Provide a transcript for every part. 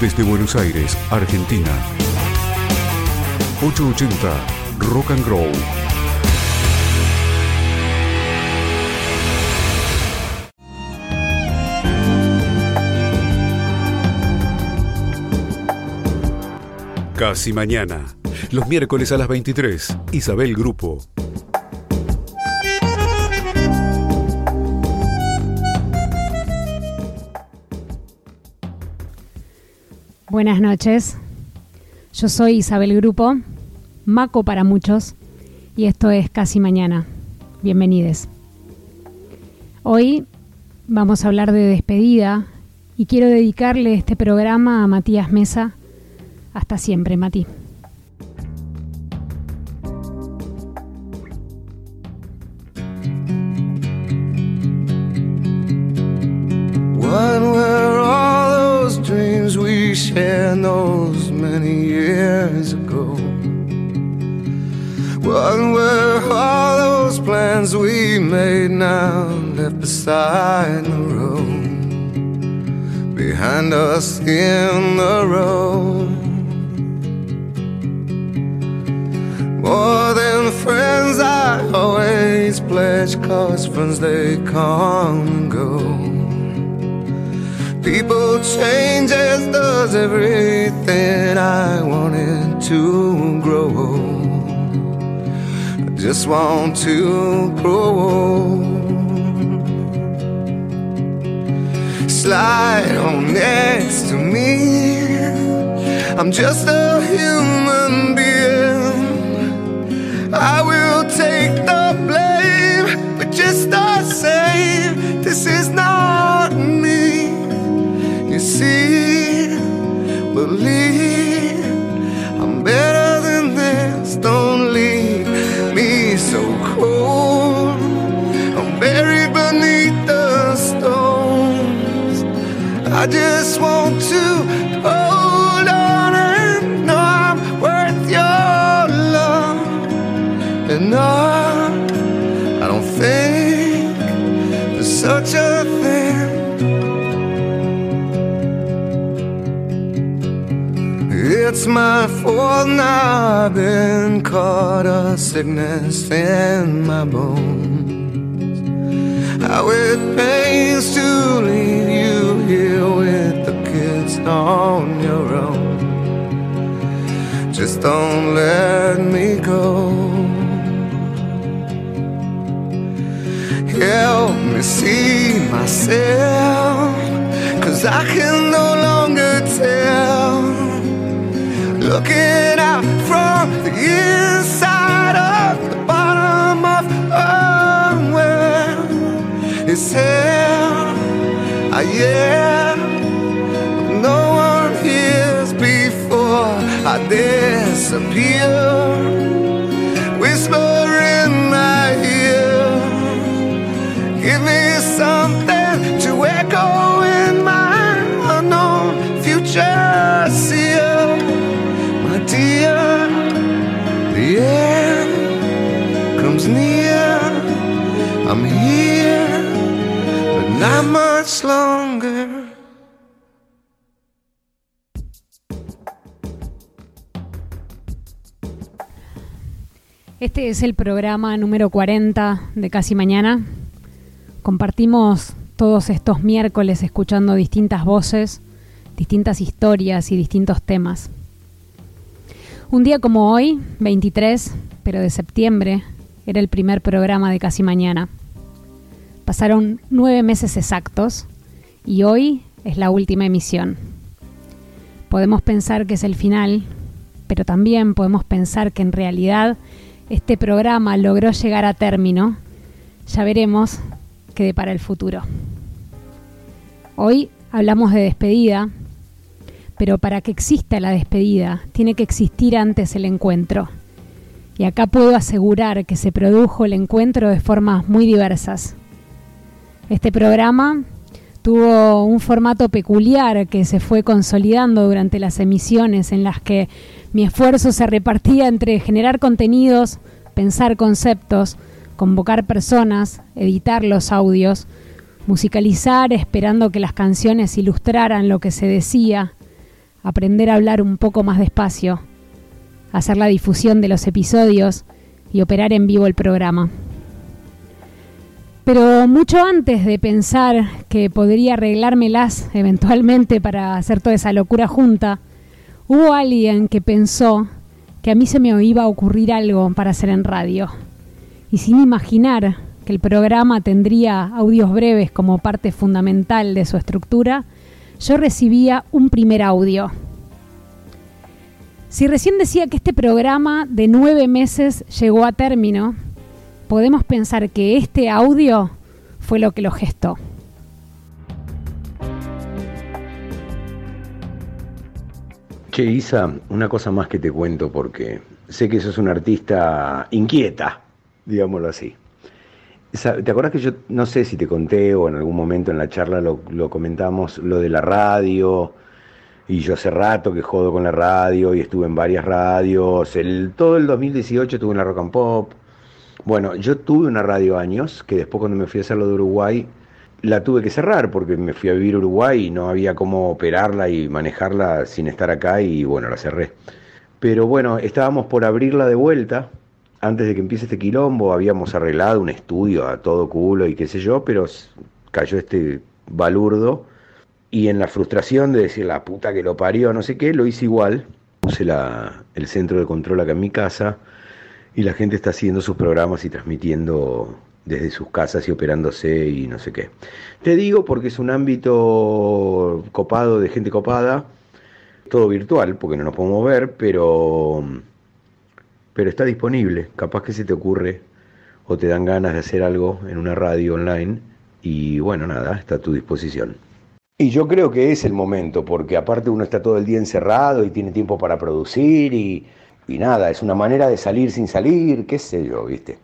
Desde Buenos Aires, Argentina. 880 Rock and Grow. Casi mañana. Los miércoles a las 23. Isabel Grupo. Buenas noches. Yo soy Isabel Grupo, Maco para muchos, y esto es Casi Mañana. Bienvenidos. Hoy vamos a hablar de despedida y quiero dedicarle este programa a Matías Mesa. Hasta siempre, Mati. Beside the road? Behind us in the road. More than friends, I always pledge, cause friends they come and go. People change as does everything I wanted to grow. I just want to grow. Slide on next to me. I'm just a human being. I will take the sickness in my bones. How it pains to leave you here with the kids on your own. Just don't let me go. Help me see myself, cause I is. I am. No one hears before I disappear. Este es el programa número 40 de Casi Mañana. Compartimos todos estos miércoles escuchando distintas voces, distintas historias y distintos temas. Un día como hoy, 23, pero de septiembre, era el primer programa de Casi Mañana. Pasaron nueve meses exactos y hoy es la última emisión. Podemos pensar que es el final, pero también podemos pensar que en realidad este programa logró llegar a término. Ya veremos qué depara el futuro. Hoy hablamos de despedida, pero para que exista la despedida tiene que existir antes el encuentro. Y acá puedo asegurar que se produjo el encuentro de formas muy diversas. Este programa tuvo un formato peculiar que se fue consolidando durante las emisiones en las que mi esfuerzo se repartía entre generar contenidos, pensar conceptos, convocar personas, editar los audios, musicalizar esperando que las canciones ilustraran lo que se decía, aprender a hablar un poco más despacio, hacer la difusión de los episodios y operar en vivo el programa. Pero mucho antes de pensar que podría arreglármelas eventualmente para hacer toda esa locura junta, hubo alguien que pensó que a mí se me iba a ocurrir algo para hacer en radio. Y sin imaginar que el programa tendría audios breves como parte fundamental de su estructura, yo recibía un primer audio. Si recién decía que este programa de nueve meses llegó a término, podemos pensar que este audio fue lo que lo gestó. Che, Isa, una cosa más que te cuento porque sé que sos una artista inquieta, digámoslo así. ¿Te acuerdas que yo no sé si te conté o en algún momento en la charla lo, comentamos, lo de la radio? Y yo hace rato que jodo con la radio y estuve en varias radios. Todo el 2018 estuve en la Rock and Pop. Bueno, yo tuve una radio años, que después cuando me fui a hacerlo de Uruguay, la tuve que cerrar porque me fui a vivir a Uruguay y no había cómo operarla y manejarla sin estar acá y bueno, la cerré. Pero bueno, estábamos por abrirla de vuelta. Antes de que empiece este quilombo, habíamos arreglado un estudio a todo culo y qué sé yo, pero cayó este balurdo y en la frustración de decir la puta que lo parió, no sé qué, lo hice igual. Puse la, el centro de control acá en mi casa y la gente está haciendo sus programas y transmitiendo desde sus casas y operándose y no sé qué. Te digo porque es un ámbito copado de gente copada, todo virtual, porque no nos podemos ver, pero, pero está disponible. Capaz que se te ocurre o te dan ganas de hacer algo en una radio online y bueno, nada, está a tu disposición. Y yo creo que es el momento, porque aparte uno está todo el día encerrado y tiene tiempo para producir y, y nada, es una manera de salir sin salir, qué sé yo, ¿viste?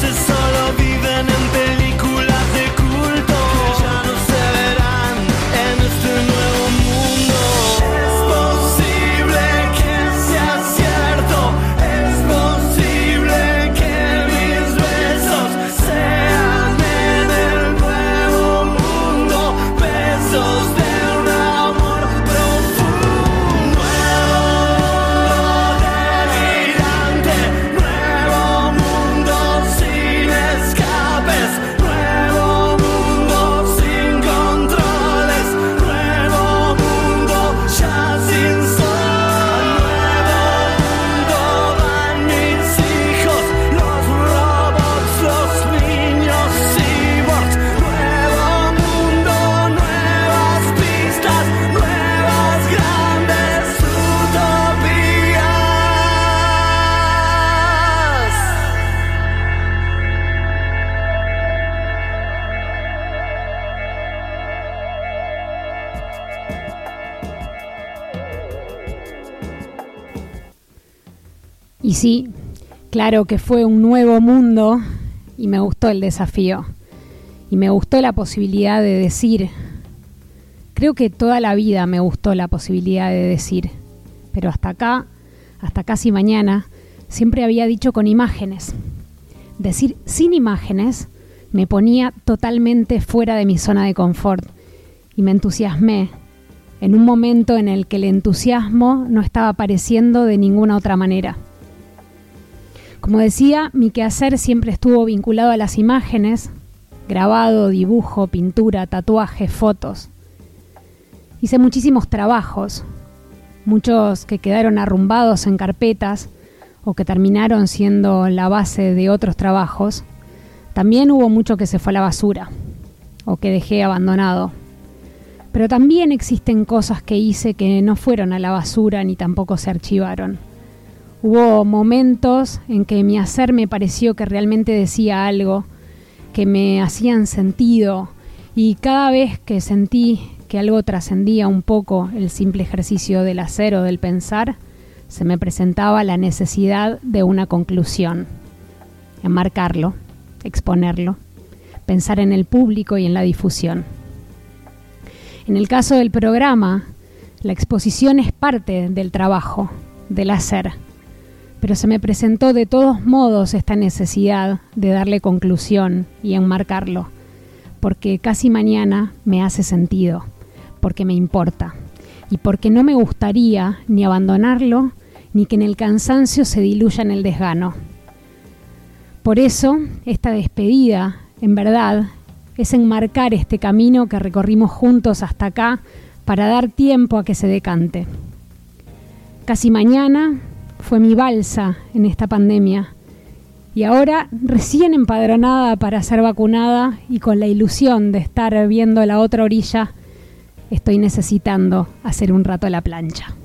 Los dioses sí, claro que fue un nuevo mundo y me gustó el desafío. Y me gustó la posibilidad de decir, creo que toda la vida me gustó la posibilidad de decir, pero hasta acá, hasta casi mañana, siempre había dicho con imágenes. Decir sin imágenes me ponía totalmente fuera de mi zona de confort y me entusiasmé en un momento en el que el entusiasmo no estaba apareciendo de ninguna otra manera. Como decía, mi quehacer siempre estuvo vinculado a las imágenes, grabado, dibujo, pintura, tatuaje, fotos. Hice muchísimos trabajos, muchos que quedaron arrumbados en carpetas o que terminaron siendo la base de otros trabajos. También hubo mucho que se fue a la basura o que dejé abandonado. Pero también existen cosas que hice que no fueron a la basura ni tampoco se archivaron. Hubo momentos en que mi hacer me pareció que realmente decía algo, que me hacían sentido y cada vez que sentí que algo trascendía un poco el simple ejercicio del hacer o del pensar, se me presentaba la necesidad de una conclusión, enmarcarlo, exponerlo, pensar en el público y en la difusión. En el caso del programa, la exposición es parte del trabajo, del hacer, pero se me presentó de todos modos esta necesidad de darle conclusión y enmarcarlo, porque casi mañana me hace sentido, porque me importa y porque no me gustaría ni abandonarlo ni que en el cansancio se diluya en el desgano. Por eso, esta despedida, en verdad, es enmarcar este camino que recorrimos juntos hasta acá para dar tiempo a que se decante. Casi mañana fue mi balsa en esta pandemia y ahora recién empadronada para ser vacunada y con la ilusión de estar viendo la otra orilla, estoy necesitando hacer un rato la plancha.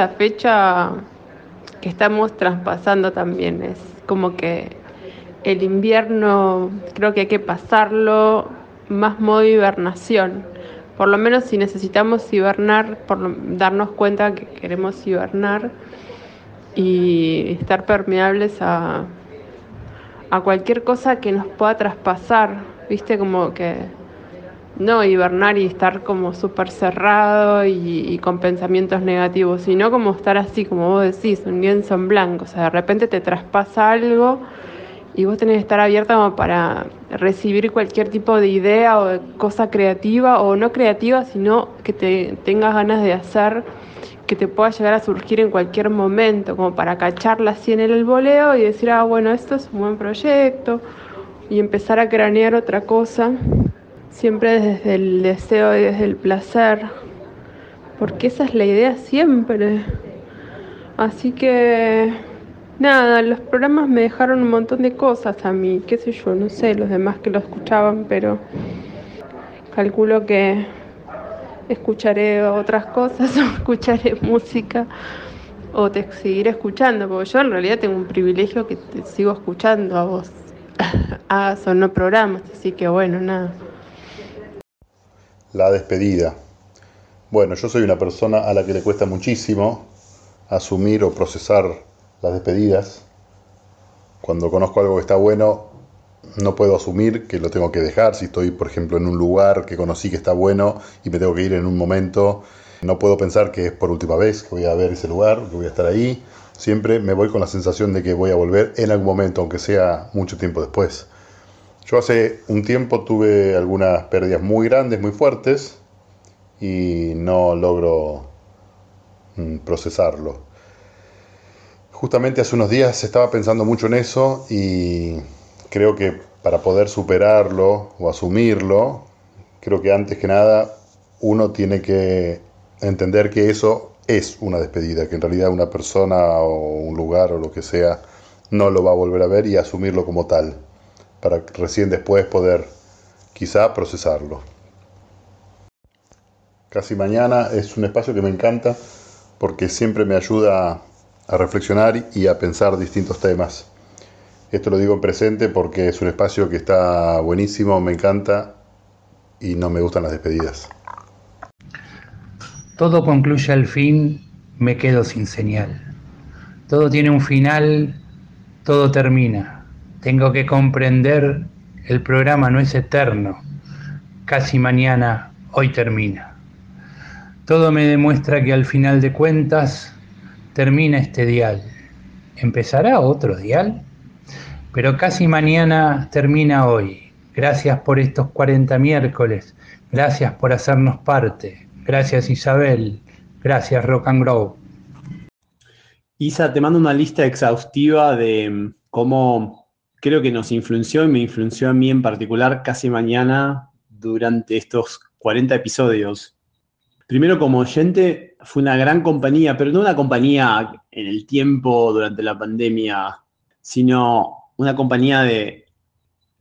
La fecha que estamos traspasando también. Es como que el invierno creo que hay que pasarlo más modo hibernación. Por lo menos si necesitamos hibernar, por darnos cuenta que queremos hibernar y estar permeables a, a cualquier cosa que nos pueda traspasar. Viste como que no hibernar y estar como súper cerrado y, con pensamientos negativos, sino como estar así, como vos decís, un lienzo en blanco. O sea, de repente te traspasa algo y vos tenés que estar abierta como para recibir cualquier tipo de idea o de cosa creativa o no creativa, sino que te tengas ganas de hacer, que te pueda llegar a surgir en cualquier momento, como para cacharla así en el voleo y decir, ah, bueno, esto es un buen proyecto y empezar a cranear otra cosa siempre desde el deseo y desde el placer, porque esa es la idea siempre. Así que, nada, los programas me dejaron un montón de cosas a mí, qué sé yo, no sé, los demás que lo escuchaban, pero calculo que escucharé otras cosas o escucharé música o te seguiré escuchando, porque yo en realidad tengo un privilegio que te sigo escuchando a vos. Hagas o no programas, así que bueno, nada. La despedida. Bueno, yo soy una persona a la que le cuesta muchísimo asumir o procesar las despedidas. Cuando conozco algo que está bueno, no puedo asumir que lo tengo que dejar. Si estoy, por ejemplo, en un lugar que conocí que está bueno y me tengo que ir en un momento, no puedo pensar que es por última vez que voy a ver ese lugar, que voy a estar ahí. Siempre me voy con la sensación de que voy a volver en algún momento, aunque sea mucho tiempo después. Yo hace un tiempo tuve algunas pérdidas muy grandes, muy fuertes, y no logro mm, procesarlo. Justamente hace unos días estaba pensando mucho en eso y creo que para poder superarlo o asumirlo, creo que antes que nada uno tiene que entender que eso es una despedida, que en realidad una persona o un lugar o lo que sea no lo va a volver a ver y asumirlo como tal, para recién después poder quizá procesarlo. Casi mañana es un espacio que me encanta porque siempre me ayuda a reflexionar y a pensar distintos temas. Esto lo digo en presente porque es un espacio que está buenísimo, me encanta y no me gustan las despedidas. Todo concluye al fin, me quedo sin señal. Todo tiene un final, todo termina. Tengo que comprender, el programa no es eterno. Casi mañana, hoy termina. Todo me demuestra que al final de cuentas termina este dial. ¿Empezará otro dial? Pero casi mañana termina hoy. Gracias por estos 40 miércoles. Gracias por hacernos parte. Gracias Isabel. Gracias Rock and Grow. Isa, te mando una lista exhaustiva de mm, cómo creo que nos influenció y me influenció a mí en particular casi mañana durante estos 40 episodios. Primero como oyente fue una gran compañía, pero no una compañía en el tiempo durante la pandemia, sino una compañía de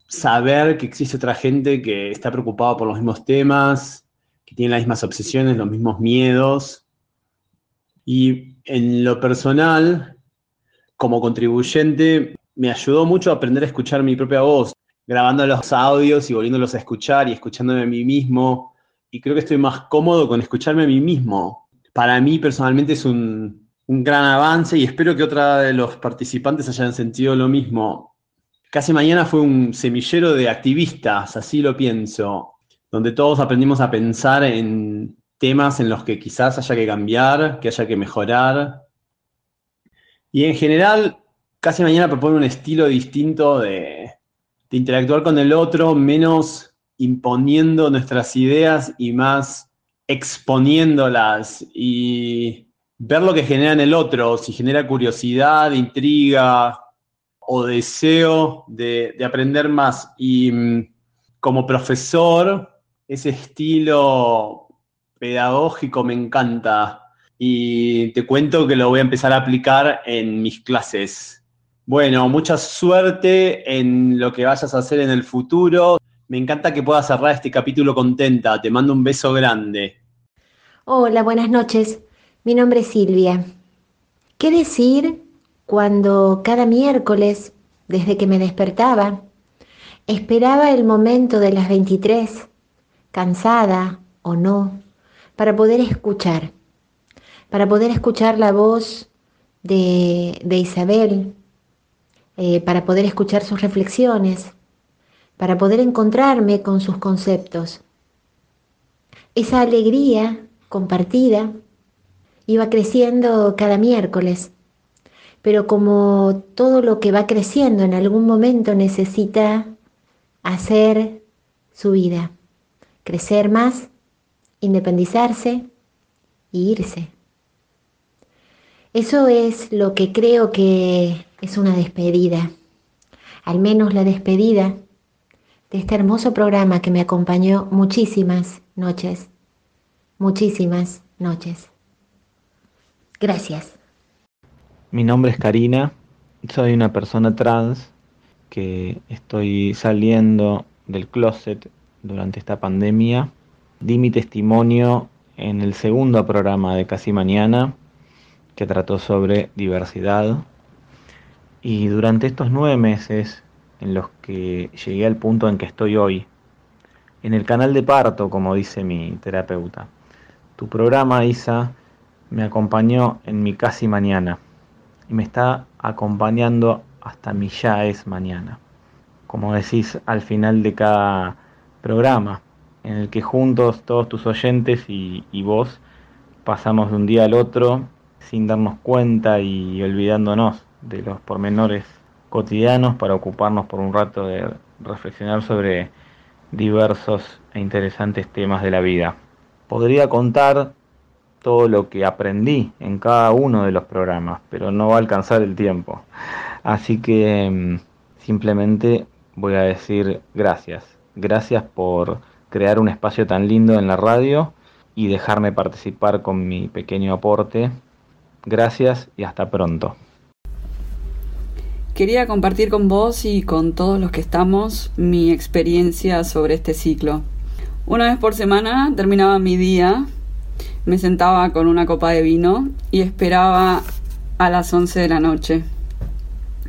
saber que existe otra gente que está preocupada por los mismos temas, que tiene las mismas obsesiones, los mismos miedos. Y en lo personal, como contribuyente, me ayudó mucho a aprender a escuchar mi propia voz, grabando los audios y volviéndolos a escuchar y escuchándome a mí mismo. Y creo que estoy más cómodo con escucharme a mí mismo. Para mí personalmente es un, un gran avance y espero que otra de los participantes hayan sentido lo mismo. Casi mañana fue un semillero de activistas, así lo pienso, donde todos aprendimos a pensar en temas en los que quizás haya que cambiar, que haya que mejorar. Y en general, casi mañana propone un estilo distinto de, interactuar con el otro, menos imponiendo nuestras ideas y más exponiéndolas y ver lo que genera en el otro, si genera curiosidad, intriga o deseo de, de aprender más. Y mm, como profesor, ese estilo pedagógico me encanta y te cuento que lo voy a empezar a aplicar en mis clases. Bueno, mucha suerte en lo que vayas a hacer en el futuro. Me encanta que puedas cerrar este capítulo contenta. Te mando un beso grande. Hola, buenas noches. Mi nombre es Silvia. ¿Qué decir cuando cada miércoles, desde que me despertaba, esperaba el momento de las 23, cansada o no, para poder escuchar? para poder escuchar la voz de, Isabel, eh, para poder escuchar sus reflexiones, para poder encontrarme con sus conceptos. Esa alegría compartida iba creciendo cada miércoles, pero como todo lo que va creciendo en algún momento necesita hacer su vida, crecer más, independizarse y irse. Eso es lo que creo que es una despedida, al menos la despedida de este hermoso programa que me acompañó muchísimas noches, muchísimas noches. Gracias. Mi nombre es Karina, soy una persona trans que estoy saliendo del closet durante esta pandemia. Di mi testimonio en el segundo programa de Casi Mañana que trató sobre diversidad. Y durante estos nueve meses en los que llegué al punto en que estoy hoy, en el canal de parto, como dice mi terapeuta, tu programa, Isa, me acompañó en mi casi mañana y me está acompañando hasta mi ya es mañana. Como decís al final de cada programa, en el que juntos todos tus oyentes y, y vos pasamos de un día al otro sin darnos cuenta y olvidándonos de los pormenores cotidianos para ocuparnos por un rato de reflexionar sobre diversos e interesantes temas de la vida. Podría contar todo lo que aprendí en cada uno de los programas, pero no va a alcanzar el tiempo. Así que mm, simplemente voy a decir gracias. Gracias por crear un espacio tan lindo en la radio y dejarme participar con mi pequeño aporte Gracias y hasta pronto. Quería compartir con vos y con todos los que estamos mi experiencia sobre este ciclo. Una vez por semana terminaba mi día, me sentaba con una copa de vino y esperaba a las 11 de la noche.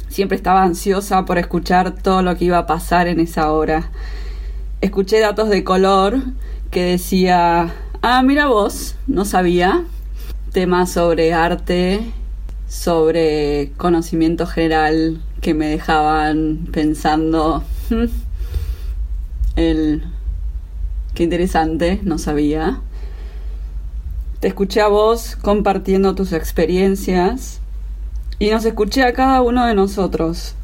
Siempre estaba ansiosa por escuchar todo lo que iba a pasar en esa hora. Escuché datos de color que decía, ah, mira vos, no sabía temas sobre arte, sobre conocimiento general que me dejaban pensando el qué interesante, no sabía. Te escuché a vos compartiendo tus experiencias y nos escuché a cada uno de nosotros.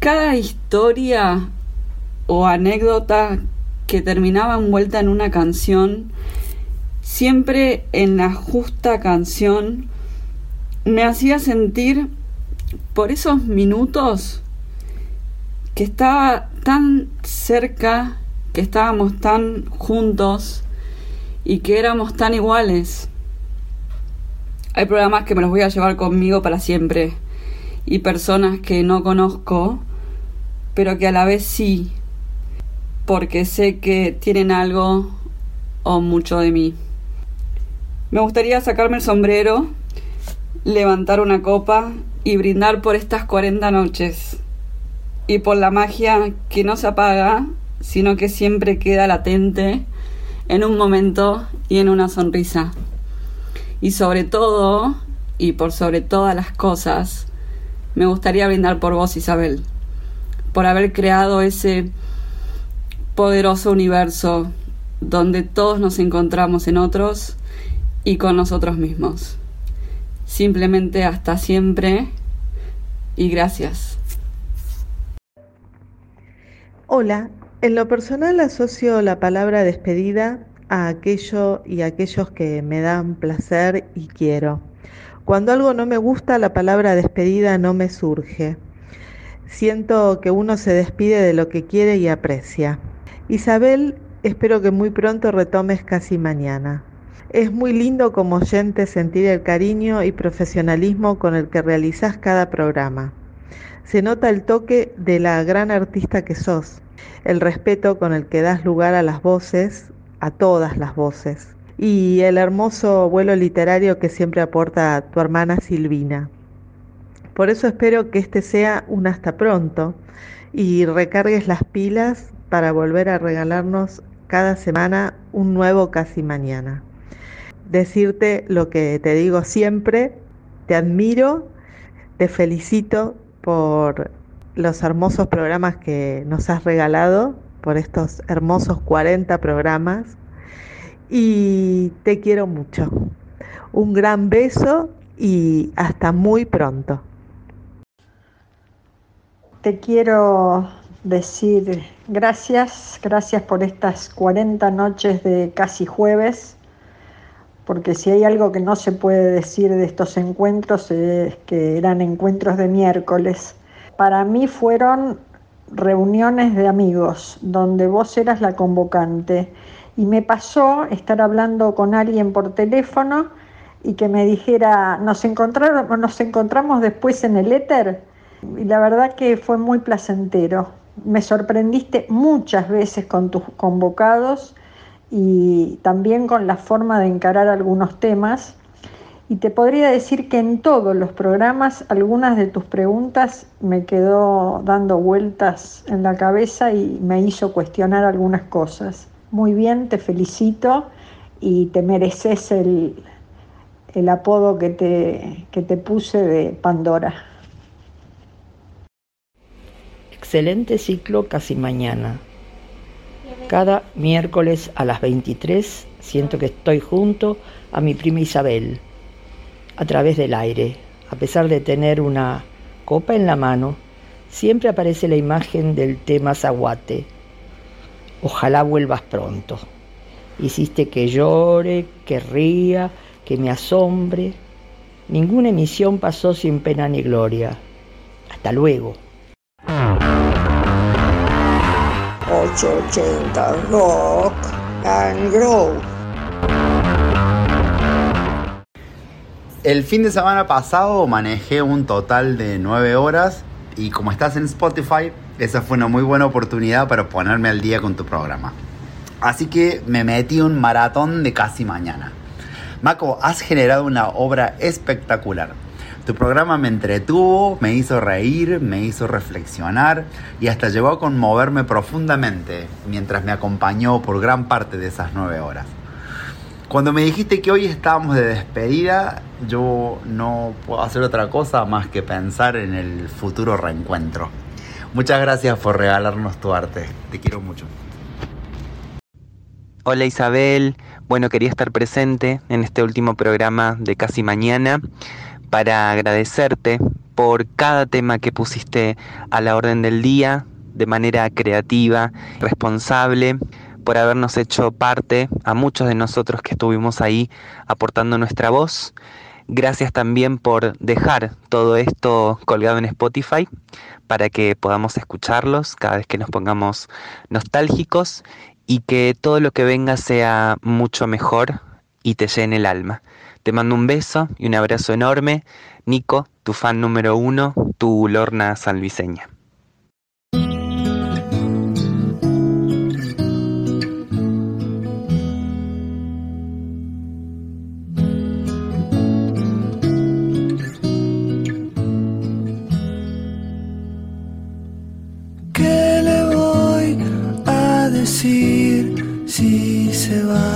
Cada historia o anécdota que terminaba envuelta en una canción siempre en la justa canción, me hacía sentir por esos minutos que estaba tan cerca, que estábamos tan juntos y que éramos tan iguales. Hay programas que me los voy a llevar conmigo para siempre y personas que no conozco, pero que a la vez sí, porque sé que tienen algo o mucho de mí. Me gustaría sacarme el sombrero, levantar una copa y brindar por estas 40 noches y por la magia que no se apaga, sino que siempre queda latente en un momento y en una sonrisa. Y sobre todo, y por sobre todas las cosas, me gustaría brindar por vos, Isabel, por haber creado ese poderoso universo donde todos nos encontramos en otros y con nosotros mismos. Simplemente hasta siempre, y gracias. Hola, en lo personal asocio la palabra despedida a aquello y aquellos que me dan placer y quiero. Cuando algo no me gusta, la palabra despedida no me surge. Siento que uno se despide de lo que quiere y aprecia. Isabel, espero que muy pronto retomes casi mañana. Es muy lindo como oyente sentir el cariño y profesionalismo con el que realizas cada programa. Se nota el toque de la gran artista que sos, el respeto con el que das lugar a las voces, a todas las voces, y el hermoso vuelo literario que siempre aporta tu hermana Silvina. Por eso espero que este sea un hasta pronto y recargues las pilas para volver a regalarnos cada semana un nuevo casi mañana. Decirte lo que te digo siempre, te admiro, te felicito por los hermosos programas que nos has regalado, por estos hermosos 40 programas y te quiero mucho. Un gran beso y hasta muy pronto. Te quiero decir gracias, gracias por estas 40 noches de casi jueves, porque si hay algo que no se puede decir de estos encuentros es que eran encuentros de miércoles. Para mí fueron reuniones de amigos, donde vos eras la convocante. Y me pasó estar hablando con alguien por teléfono y que me dijera, nos, nos encontramos después en el éter y la verdad que fue muy placentero. Me sorprendiste muchas veces con tus convocados y también con la forma de encarar algunos temas. Y te podría decir que en todos los programas algunas de tus preguntas me quedó dando vueltas en la cabeza y me hizo cuestionar algunas cosas. Muy bien, te felicito y te mereces el, el apodo que te, que te puse de Pandora. Excelente ciclo casi mañana. Cada miércoles a las 23 siento que estoy junto a mi prima Isabel, a través del aire. A pesar de tener una copa en la mano, siempre aparece la imagen del tema Zaguate. Ojalá vuelvas pronto. Hiciste que llore, que ría, que me asombre. Ninguna emisión pasó sin pena ni gloria. Hasta luego. 880 Rock and Grow. El fin de semana pasado manejé un total de 9 horas y como estás en Spotify, esa fue una muy buena oportunidad para ponerme al día con tu programa. Así que me metí un maratón de casi mañana. Mako, has generado una obra espectacular. Tu programa me entretuvo, me hizo reír, me hizo reflexionar y hasta llegó a conmoverme profundamente mientras me acompañó por gran parte de esas nueve horas. Cuando me dijiste que hoy estábamos de despedida, yo no puedo hacer otra cosa más que pensar en el futuro reencuentro. Muchas gracias por regalarnos tu arte. Te quiero mucho. Hola Isabel, bueno quería estar presente en este último programa de Casi Mañana para agradecerte por cada tema que pusiste a la orden del día de manera creativa, responsable, por habernos hecho parte a muchos de nosotros que estuvimos ahí aportando nuestra voz. Gracias también por dejar todo esto colgado en Spotify para que podamos escucharlos cada vez que nos pongamos nostálgicos y que todo lo que venga sea mucho mejor y te llene el alma. Te mando un beso y un abrazo enorme. Nico, tu fan número uno, tu Lorna Salviseña. ¿Qué le voy a decir si se va?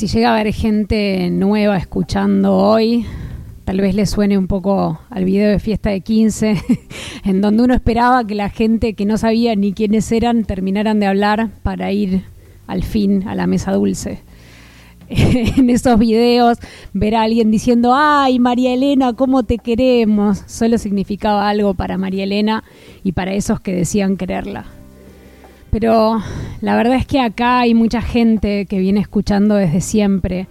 Si llega a haber gente nueva escuchando hoy, tal vez le suene un poco al video de fiesta de 15, en donde uno esperaba que la gente que no sabía ni quiénes eran terminaran de hablar para ir al fin a la mesa dulce. en esos videos, ver a alguien diciendo, ay, María Elena, ¿cómo te queremos? Solo significaba algo para María Elena y para esos que decían quererla. Pero la verdad es que acá hay mucha gente que viene escuchando desde siempre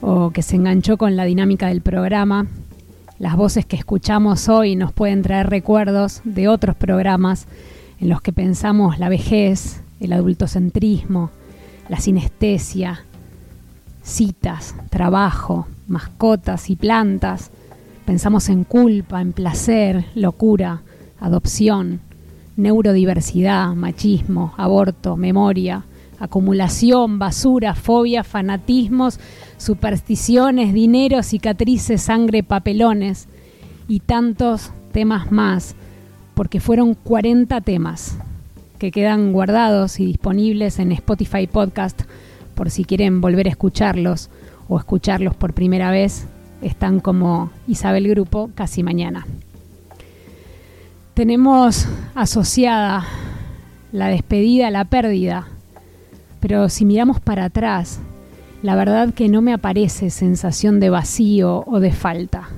o que se enganchó con la dinámica del programa. Las voces que escuchamos hoy nos pueden traer recuerdos de otros programas en los que pensamos la vejez, el adultocentrismo, la sinestesia, citas, trabajo, mascotas y plantas. Pensamos en culpa, en placer, locura, adopción, neurodiversidad, machismo, aborto, memoria, acumulación, basura, fobia, fanatismos, supersticiones, dinero, cicatrices, sangre, papelones y tantos temas más, porque fueron 40 temas que quedan guardados y disponibles en Spotify Podcast por si quieren volver a escucharlos o escucharlos por primera vez, están como Isabel Grupo casi mañana. Tenemos asociada la despedida la pérdida, pero si miramos para atrás, la verdad que no me aparece sensación de vacío o de falta.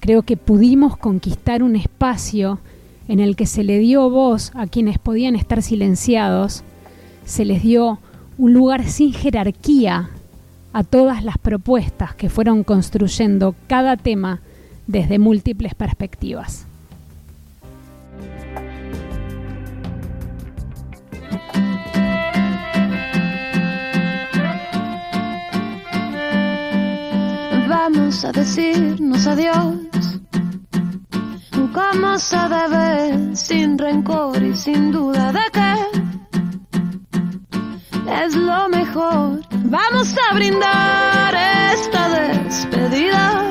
Creo que pudimos conquistar un espacio en el que se le dio voz a quienes podían estar silenciados, se les dio un lugar sin jerarquía a todas las propuestas que fueron construyendo cada tema desde múltiples perspectivas. Vamos a decirnos adiós. Como se debe, sin rencor y sin duda de que es lo mejor. Vamos a brindar esta despedida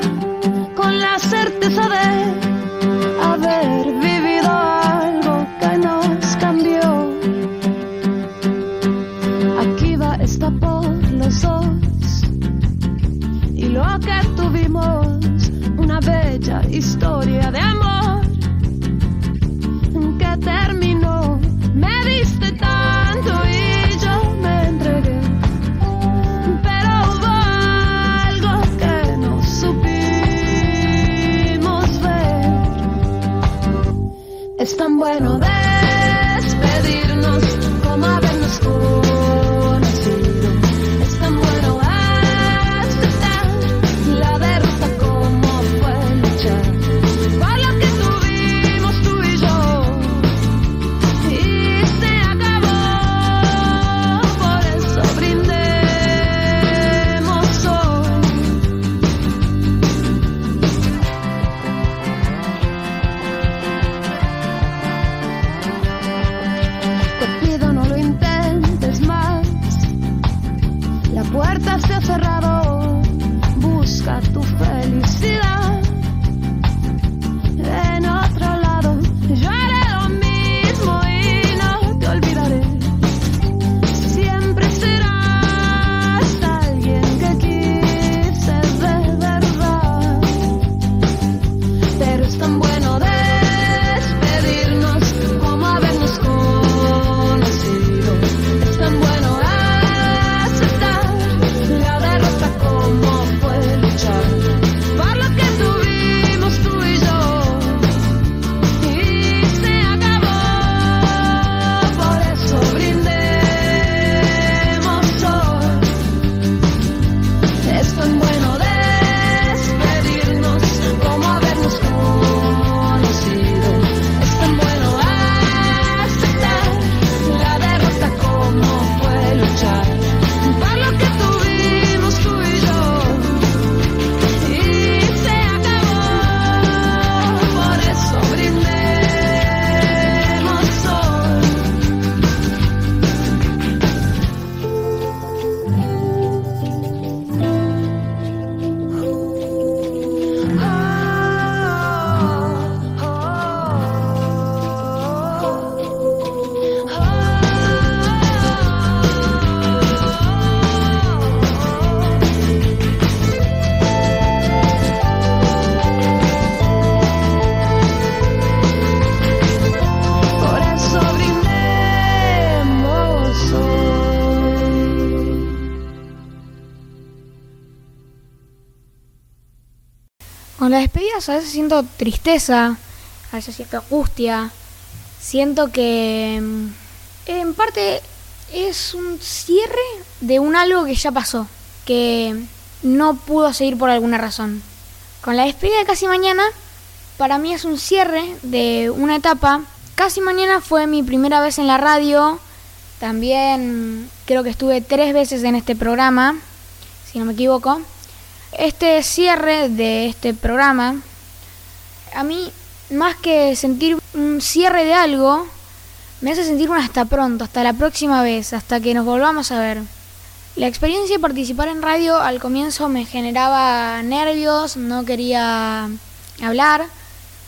con la certeza de haber bella historia de amor que terminó. Me diste tanto y yo me entregué, pero hubo algo que no supimos ver. Es tan bueno despedirnos como habernos conocido. A veces siento tristeza, a veces siento angustia. Siento que mm, en parte es un cierre de un algo que ya pasó, que no pudo seguir por alguna razón. Con la despedida de casi mañana, para mí es un cierre de una etapa. Casi mañana fue mi primera vez en la radio. También creo que estuve tres veces en este programa, si no me equivoco. Este cierre de este programa, a mí, más que sentir un cierre de algo, me hace sentir un hasta pronto, hasta la próxima vez, hasta que nos volvamos a ver. La experiencia de participar en radio al comienzo me generaba nervios, no quería hablar,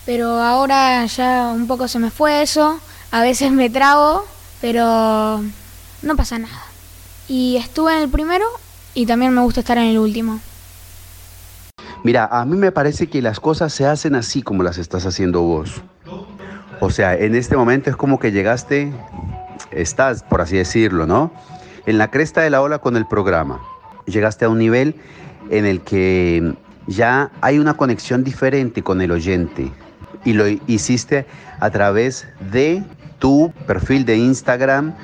pero ahora ya un poco se me fue eso, a veces me trago, pero no pasa nada. Y estuve en el primero y también me gusta estar en el último. Mira, a mí me parece que las cosas se hacen así como las estás haciendo vos. O sea, en este momento es como que llegaste, estás, por así decirlo, ¿no? En la cresta de la ola con el programa. Llegaste a un nivel en el que ya hay una conexión diferente con el oyente. Y lo hiciste a través de tu perfil de Instagram,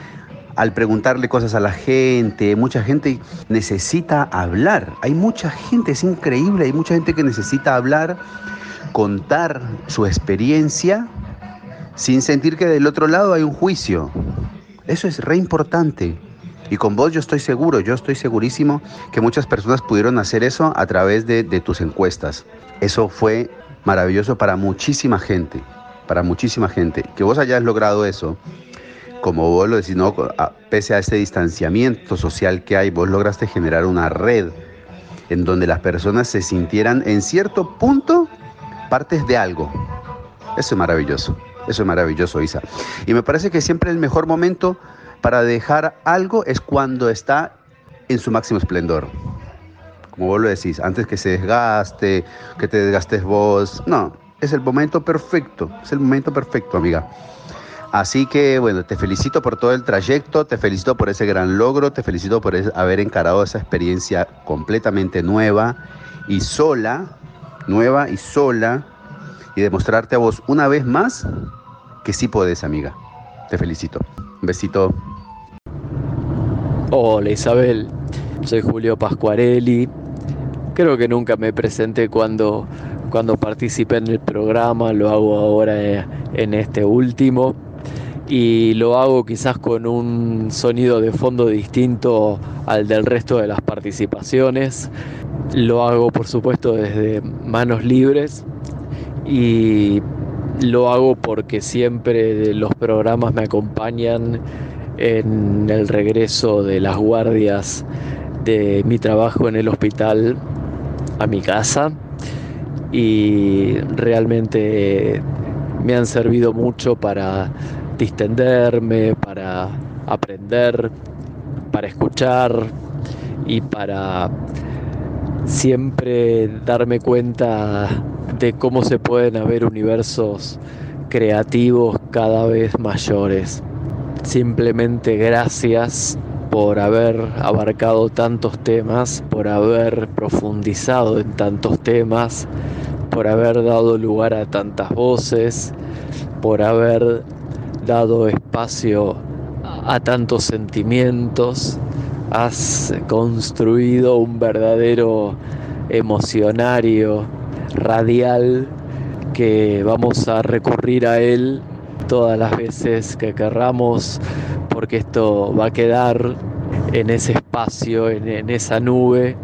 al preguntarle cosas a la gente. Mucha gente necesita hablar. Hay mucha gente, es increíble, hay mucha gente que necesita hablar, contar su experiencia sin sentir que del otro lado hay un juicio. Eso es re importante. Y con vos yo estoy seguro, yo estoy segurísimo que muchas personas pudieron hacer eso a través de, tus encuestas. Eso fue maravilloso para muchísima gente, para muchísima gente. Que vos hayas logrado eso, como vos lo decís, ¿no? A- pese a este distanciamiento social que hay, vos lograste generar una red en donde las personas se sintieran en cierto punto partes de algo. Eso es maravilloso, eso es maravilloso, Isa. Y me parece que siempre el mejor momento para dejar algo es cuando está en su máximo esplendor. Como vos lo decís, antes que se desgaste, que te desgastes vos. No, es el momento perfecto, es el momento perfecto, amiga. Así que bueno, te felicito por todo el trayecto, te felicito por ese gran logro, te felicito por haber encarado esa experiencia completamente nueva y sola, nueva y sola, y demostrarte a vos una vez más que sí podés, amiga. Te felicito. Un besito. Hola Isabel, soy Julio Pascuarelli. Creo que nunca me presenté cuando, cuando participé en el programa, lo hago ahora eh, en este último y lo hago quizás con un sonido de fondo distinto al del resto de las participaciones. Lo hago por supuesto desde manos libres y lo hago porque siempre los programas me acompañan en el regreso de las guardias de mi trabajo en el hospital a mi casa y realmente me han servido mucho para distenderme, para aprender, para escuchar y para siempre darme cuenta de cómo se pueden haber universos creativos cada vez mayores. Simplemente gracias por haber abarcado tantos temas, por haber profundizado en tantos temas, por haber dado lugar a tantas voces, por haber dado espacio a tantos sentimientos. Has construido un verdadero emocionario radial que vamos a recurrir a él todas las veces que querramos porque esto va a quedar en ese espacio, en, en esa nube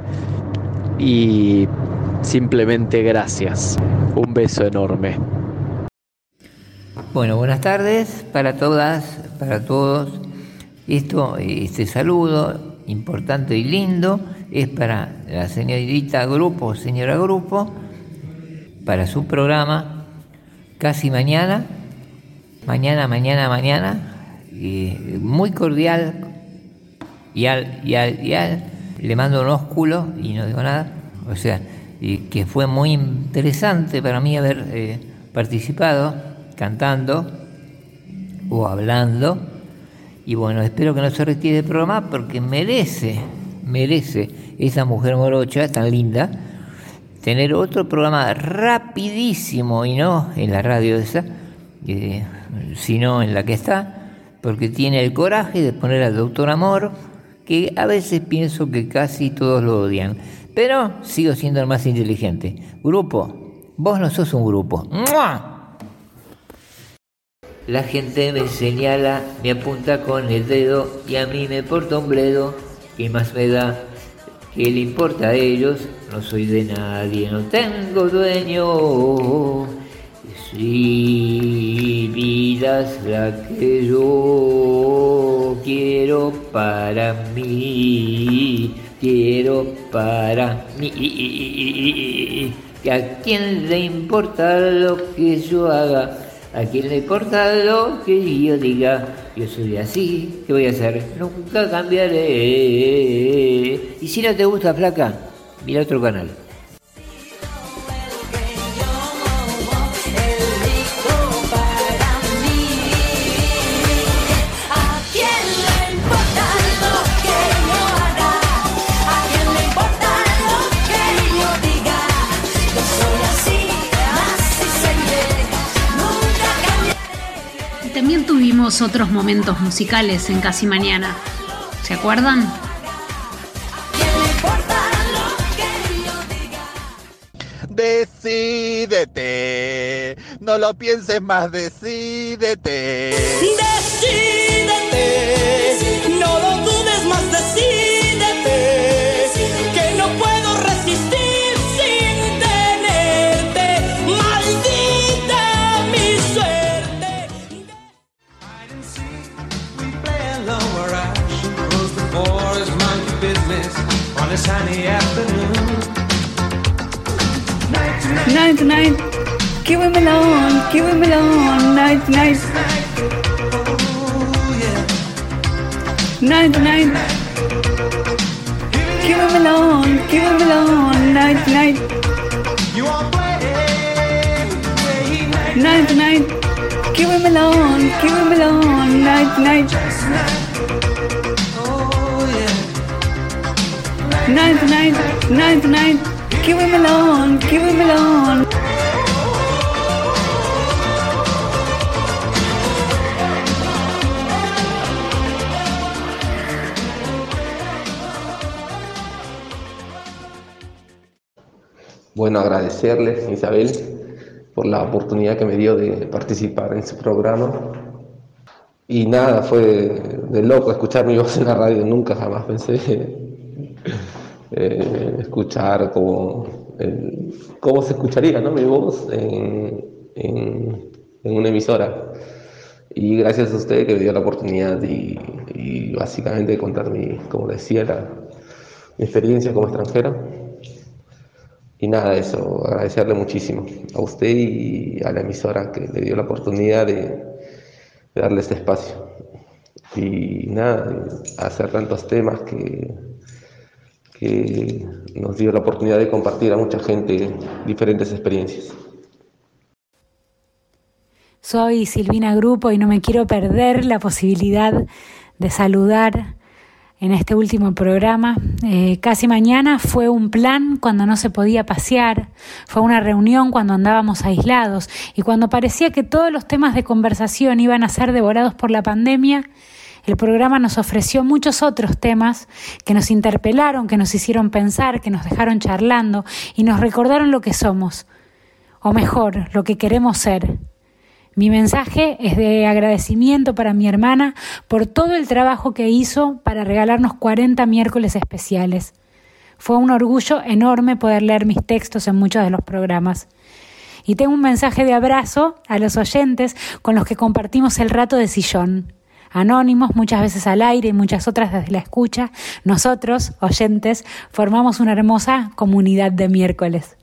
y simplemente gracias. Un beso enorme. Bueno, buenas tardes para todas, para todos. Esto, este saludo importante y lindo es para la señorita Grupo, señora Grupo, para su programa casi mañana, mañana, mañana, mañana, muy cordial y al, y al, y al, le mando un ósculo y no digo nada, o sea, que fue muy interesante para mí haber eh, participado cantando o hablando. Y bueno, espero que no se retire el programa porque merece, merece esa mujer morocha tan linda tener otro programa rapidísimo y no en la radio esa, eh, sino en la que está, porque tiene el coraje de poner al doctor Amor, que a veces pienso que casi todos lo odian, pero sigo siendo el más inteligente. Grupo, vos no sos un grupo. La gente me señala, me apunta con el dedo y a mí me porta un bledo. ¿Qué más me da? ¿Qué le importa a ellos? No soy de nadie, no tengo dueño. Si vida es la que yo quiero para mí, quiero para mí. ¿Que ¿A quién le importa lo que yo haga? ¿A quién le importa lo que yo diga? Yo soy así, ¿qué voy a hacer? Nunca cambiaré. Y si no te gusta, flaca, mira otro canal. Tuvimos otros momentos musicales en Casi Mañana. ¿Se acuerdan? Decídete, no lo pienses más, decídete. Decídete, no lo dudes más, decídete, a sunny afternoon. Night, night, keep him alone, keep him alone, night, night. Night, to night, keep him alone, keep him alone, night, night. Night, to night, keep him alone, keep him alone, night, night. Night, night, night, night, keep him alone, keep him alone. Bueno, agradecerle, Isabel, por la oportunidad que me dio de participar en su programa. Y nada, fue de loco escuchar mi voz en la radio, nunca jamás pensé eh, escuchar cómo, el- cómo se escucharía ¿no? mi voz en, en- una emisora. Y gracias a usted que me dio la oportunidad y, y básicamente contar mi, como decía, la, mi experiencia como extranjera. Y nada, eso, agradecerle muchísimo a usted y a la emisora que le dio la oportunidad de, de darle este espacio. Y nada, hacer tantos temas que, que nos dio la oportunidad de compartir a mucha gente diferentes experiencias. Soy Silvina Grupo y no me quiero perder la posibilidad de saludar en este último programa. Eh, casi mañana fue un plan cuando no se podía pasear, fue una reunión cuando andábamos aislados y cuando parecía que todos los temas de conversación iban a ser devorados por la pandemia. El programa nos ofreció muchos otros temas que nos interpelaron, que nos hicieron pensar, que nos dejaron charlando y nos recordaron lo que somos, o mejor, lo que queremos ser. Mi mensaje es de agradecimiento para mi hermana por todo el trabajo que hizo para regalarnos 40 miércoles especiales. Fue un orgullo enorme poder leer mis textos en muchos de los programas. Y tengo un mensaje de abrazo a los oyentes con los que compartimos el rato de sillón. Anónimos, muchas veces al aire y muchas otras desde la escucha, nosotros, oyentes, formamos una hermosa comunidad de miércoles.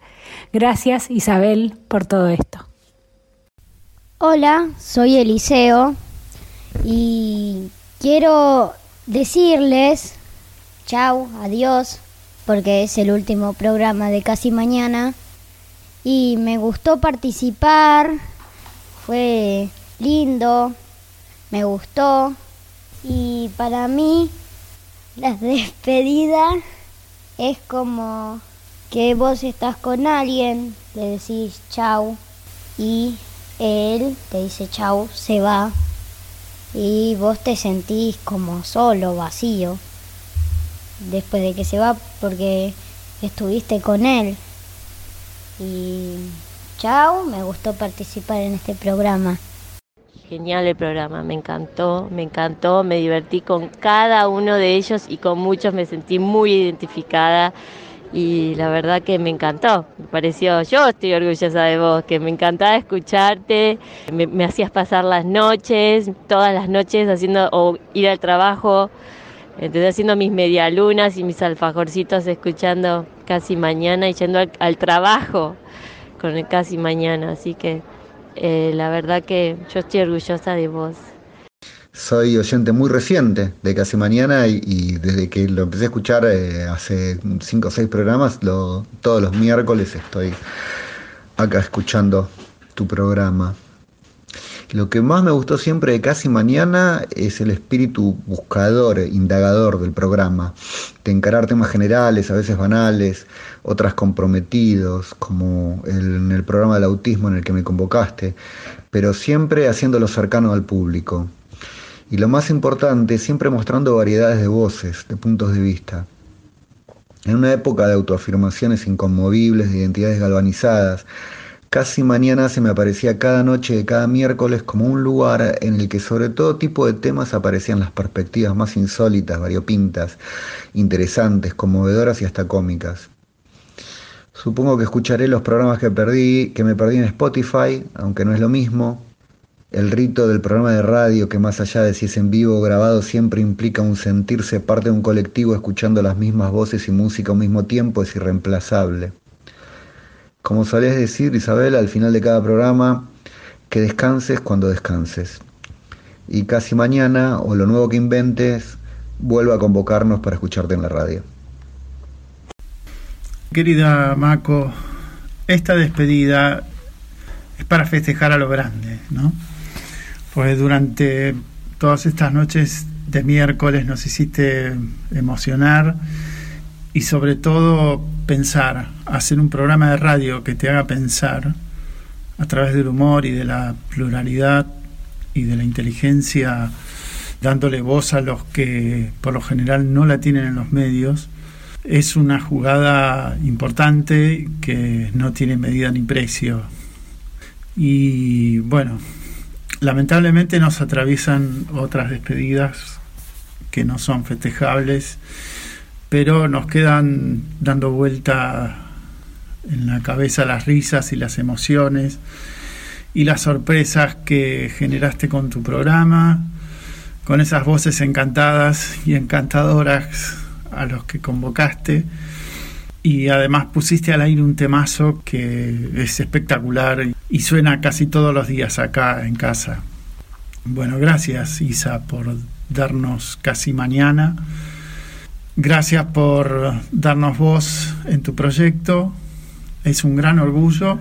Gracias Isabel por todo esto. Hola, soy Eliseo y quiero decirles chau, adiós, porque es el último programa de casi mañana y me gustó participar, fue lindo, me gustó y para mí la despedida es como que vos estás con alguien, le decís chau y él te dice chau, se va y vos te sentís como solo, vacío, después de que se va porque estuviste con él. Y chau, me gustó participar en este programa. Genial el programa, me encantó, me encantó, me divertí con cada uno de ellos y con muchos me sentí muy identificada y la verdad que me encantó, me pareció, yo estoy orgullosa de vos, que me encantaba escucharte, me, hacías pasar las noches, todas las noches haciendo o ir al trabajo, entonces haciendo mis medialunas y mis alfajorcitos escuchando casi mañana y yendo al, al trabajo con el casi mañana, así que eh, la verdad que yo estoy orgullosa de vos. Soy oyente muy reciente de Casi Mañana y, desde que lo empecé a escuchar eh, hace cinco o seis programas, lo- todos los miércoles estoy acá escuchando tu programa. Lo que más me gustó siempre de Casi Mañana es el espíritu buscador, indagador del programa, de encarar temas generales, a veces banales, otras comprometidos, como en el programa del autismo en el que me convocaste, pero siempre haciéndolo cercano al público. Y lo más importante, siempre mostrando variedades de voces, de puntos de vista. En una época de autoafirmaciones inconmovibles, de identidades galvanizadas, casi mañana se me aparecía cada noche de cada miércoles como un lugar en el que sobre todo tipo de temas aparecían las perspectivas más insólitas, variopintas, interesantes, conmovedoras y hasta cómicas. Supongo que escucharé los programas que perdí, que me perdí en Spotify, aunque no es lo mismo. El rito del programa de radio, que más allá de si es en vivo o grabado, siempre implica un sentirse parte de un colectivo escuchando las mismas voces y música al mismo tiempo, es irreemplazable. Como solés decir, Isabel, al final de cada programa, que descanses cuando descanses. Y casi mañana, o lo nuevo que inventes, vuelva a convocarnos para escucharte en la radio. Querida Mako, esta despedida es para festejar a lo grande, ¿no? Pues durante todas estas noches de miércoles nos hiciste emocionar y sobre todo pensar, hacer un programa de radio que te haga pensar a través del humor y de la pluralidad y de la inteligencia, dándole voz a los que por lo general no la tienen en los medios, es una jugada importante que no tiene medida ni precio. Y bueno, lamentablemente nos atraviesan otras despedidas que no son festejables, pero nos quedan dando vuelta en la cabeza las risas y las emociones y las sorpresas que generaste con tu programa, con esas voces encantadas y encantadoras a los que convocaste y además pusiste al aire un temazo que es espectacular y suena casi todos los días acá en casa. Bueno, gracias Isa por darnos casi mañana. Gracias por darnos voz en tu proyecto. Es un gran orgullo.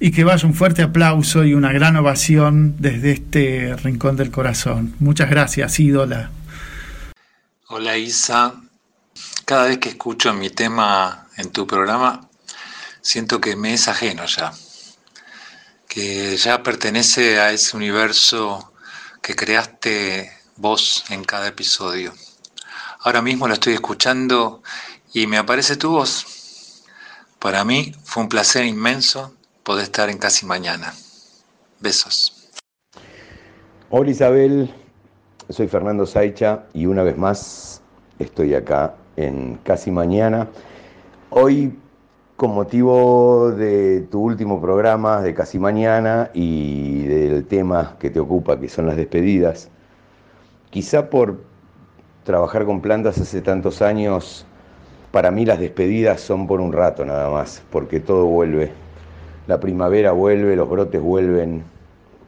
Y que vaya un fuerte aplauso y una gran ovación desde este rincón del corazón. Muchas gracias, ídola. Hola Isa, cada vez que escucho mi tema en tu programa, siento que me es ajeno ya, que ya pertenece a ese universo que creaste vos en cada episodio. Ahora mismo lo estoy escuchando y me aparece tu voz. Para mí fue un placer inmenso poder estar en Casi Mañana. Besos. Hola Isabel, soy Fernando Saicha y una vez más estoy acá en Casi Mañana. Hoy con motivo de tu último programa de Casi Mañana y del tema que te ocupa, que son las despedidas, quizá por trabajar con plantas hace tantos años, para mí las despedidas son por un rato nada más, porque todo vuelve. La primavera vuelve, los brotes vuelven,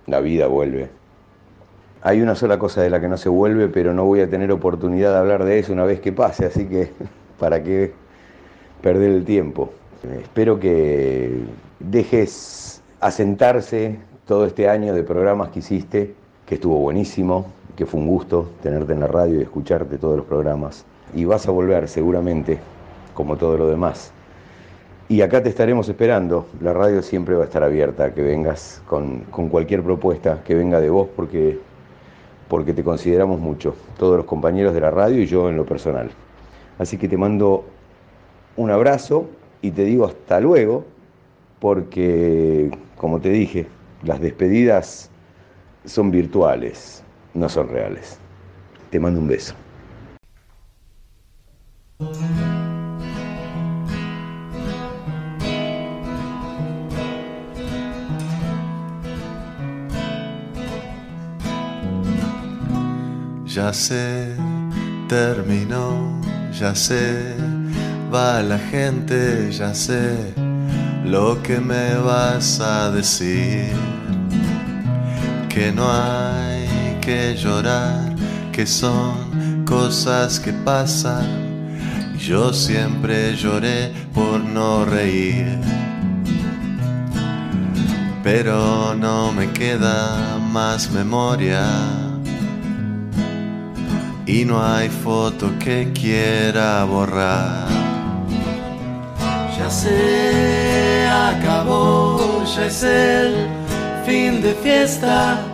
la vida vuelve. Hay una sola cosa de la que no se vuelve, pero no voy a tener oportunidad de hablar de eso una vez que pase, así que para qué perder el tiempo. Espero que dejes asentarse todo este año de programas que hiciste, que estuvo buenísimo, que fue un gusto tenerte en la radio y escucharte todos los programas. Y vas a volver seguramente, como todo lo demás. Y acá te estaremos esperando. La radio siempre va a estar abierta que vengas con, con cualquier propuesta que venga de vos porque, porque te consideramos mucho, todos los compañeros de la radio y yo en lo personal. Así que te mando un abrazo y te digo hasta luego porque, como te dije, las despedidas son virtuales, no son reales. Te mando un beso. Ya sé, terminó, ya sé, va la gente, ya sé lo que me vas a decir. Que no hay que llorar, que son cosas que pasan. Yo siempre lloré por no reír. Pero no me queda más memoria y no hay foto que quiera borrar. Ya se acabó, ya es el fin de fiesta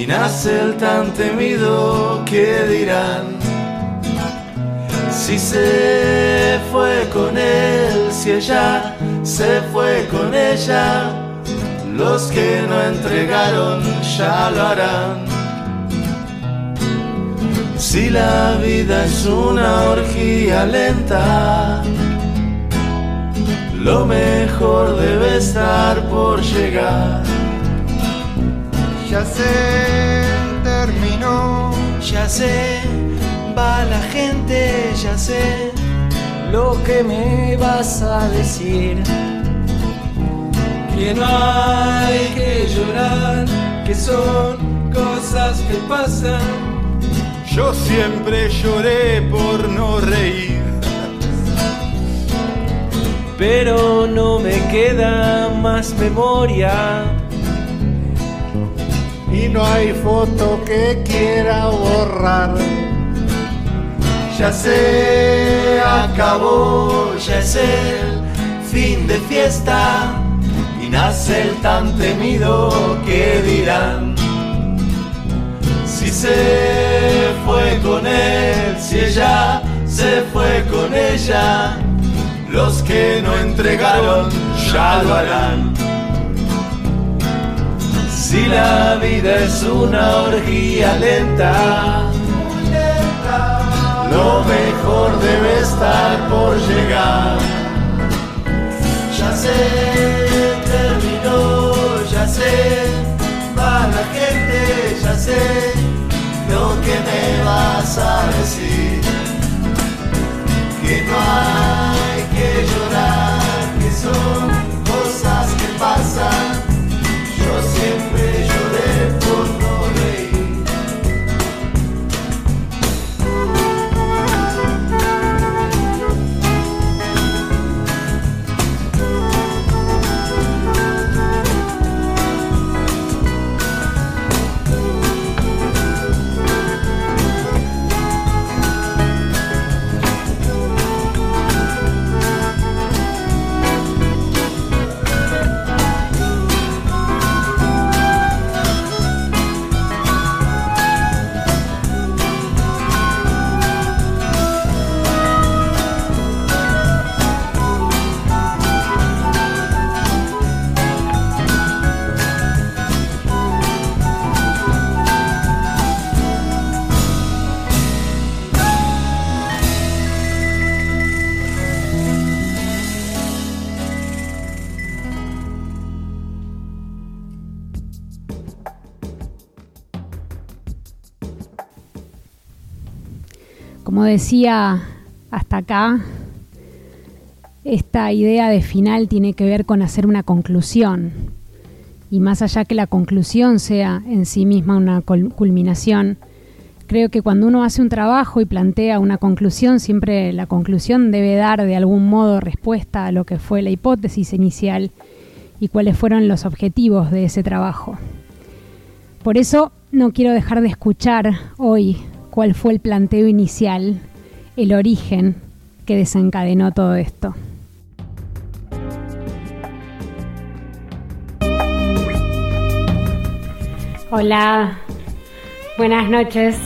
y nace el tan temido que dirán. Si se fue con él, si ella se fue con ella, los que no entregaron ya lo harán. Si la vida es una orgía lenta, lo mejor debe estar por llegar. Ya se terminó, Ya sé, va la gente, ya sé lo que me vas a decir. Que no hay que llorar, que son cosas que pasan. Yo siempre lloré por no reír. pero no me queda más memoria. Y no hay foto que quiera borrar. Ya se acabó, ya es el fin de fiesta y nace el tan temido que dirán. Si se fue con él, si ella se fue con ella, los que no entregaron ya lo harán. Si la vida es una orgía lenta, lo mejor debe estar por llegar. Ya se terminó, ya sé, va la gente, ya sé lo que me vas a decir. Que no hay que llorar, que son cosas que pasan. Decía hasta acá, esta idea de final tiene que ver con hacer una conclusión. Y más allá que la conclusión sea en sí misma una cul- culminación, creo que cuando uno hace un trabajo y plantea una conclusión, siempre la conclusión debe dar de algún modo respuesta a lo que fue la hipótesis inicial y cuáles fueron los objetivos de ese trabajo. Por eso no quiero dejar de escuchar hoy cuál fue el planteo inicial, el origen que desencadenó todo esto. Hola, buenas noches.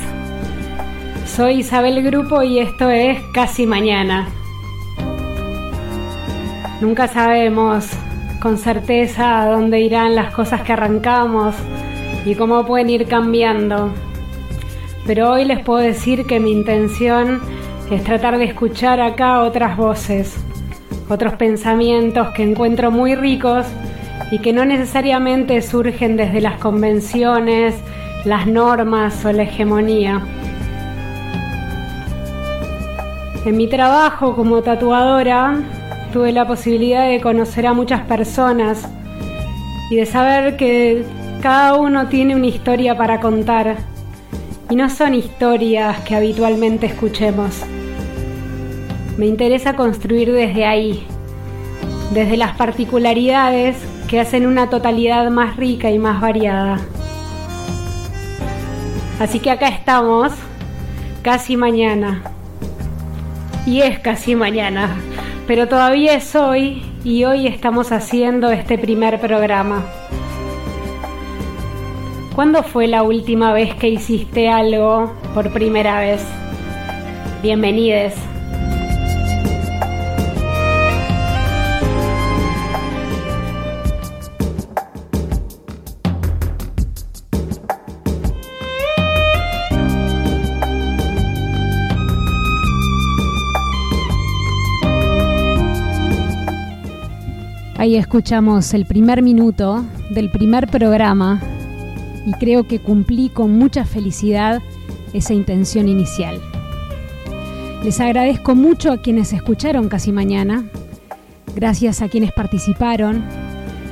Soy Isabel Grupo y esto es Casi Mañana. Nunca sabemos con certeza a dónde irán las cosas que arrancamos y cómo pueden ir cambiando. Pero hoy les puedo decir que mi intención es tratar de escuchar acá otras voces, otros pensamientos que encuentro muy ricos y que no necesariamente surgen desde las convenciones, las normas o la hegemonía. En mi trabajo como tatuadora tuve la posibilidad de conocer a muchas personas y de saber que cada uno tiene una historia para contar y no son historias que habitualmente escuchemos. Me interesa construir desde ahí, desde las particularidades que hacen una totalidad más rica y más variada. Así que acá estamos, casi mañana. Y es casi mañana, pero todavía es hoy y hoy estamos haciendo este primer programa. ¿Cuándo fue la última vez que hiciste algo por primera vez? Bienvenides. Ahí escuchamos el primer minuto del primer programa y creo que cumplí con mucha felicidad esa intención inicial. Les agradezco mucho a quienes escucharon casi mañana, gracias a quienes participaron,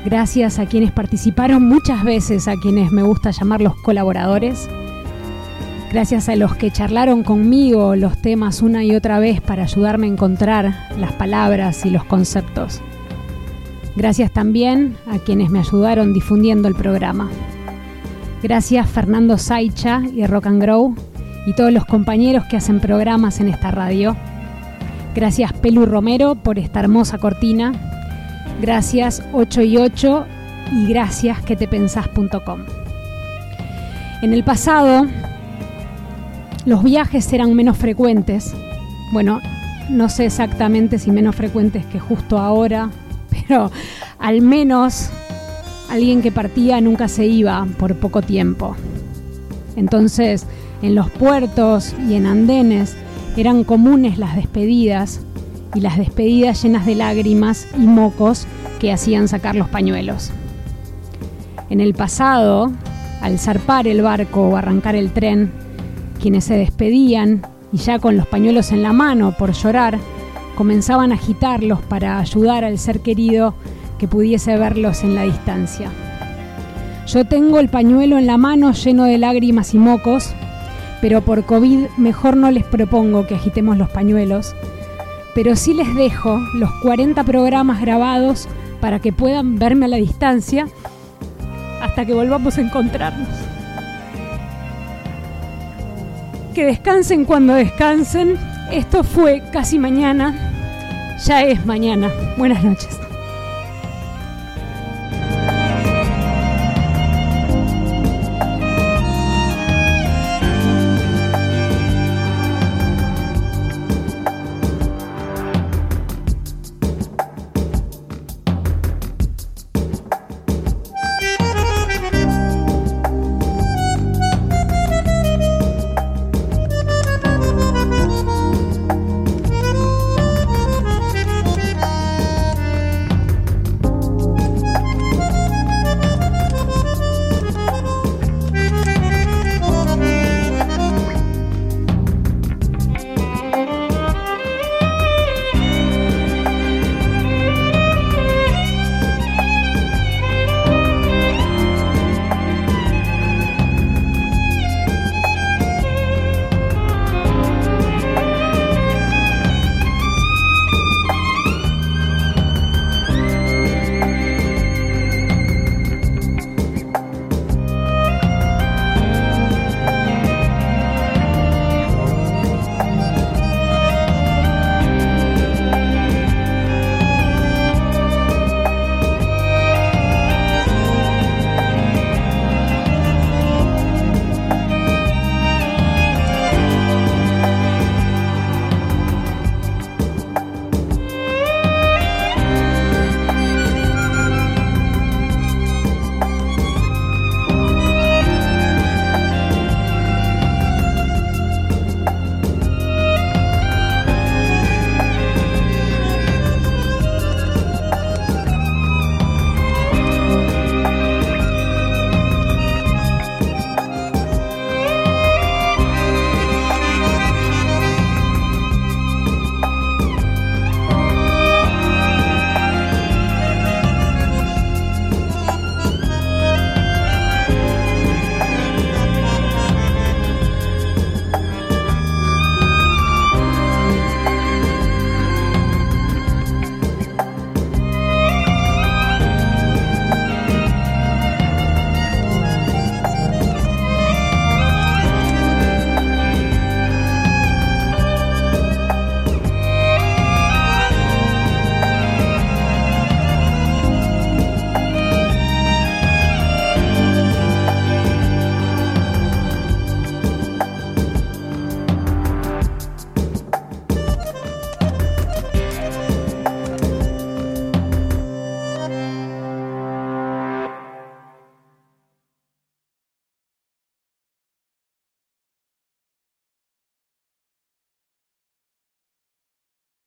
gracias a quienes participaron muchas veces, a quienes me gusta llamar los colaboradores, gracias a los que charlaron conmigo los temas una y otra vez para ayudarme a encontrar las palabras y los conceptos. Gracias también a quienes me ayudaron difundiendo el programa. Gracias Fernando Saicha y Rock and Grow y todos los compañeros que hacen programas en esta radio. Gracias Pelu Romero por esta hermosa cortina. Gracias 8 y 8 y gracias que te pensás.com. En el pasado los viajes eran menos frecuentes. Bueno, no sé exactamente si menos frecuentes que justo ahora, pero al menos alguien que partía nunca se iba por poco tiempo. Entonces, en los puertos y en andenes eran comunes las despedidas y las despedidas llenas de lágrimas y mocos que hacían sacar los pañuelos. En el pasado, al zarpar el barco o arrancar el tren, quienes se despedían y ya con los pañuelos en la mano por llorar, comenzaban a agitarlos para ayudar al ser querido que pudiese verlos en la distancia. Yo tengo el pañuelo en la mano lleno de lágrimas y mocos, pero por COVID mejor no les propongo que agitemos los pañuelos, pero sí les dejo los 40 programas grabados para que puedan verme a la distancia hasta que volvamos a encontrarnos. Que descansen cuando descansen. Esto fue casi mañana. Ya es mañana. Buenas noches.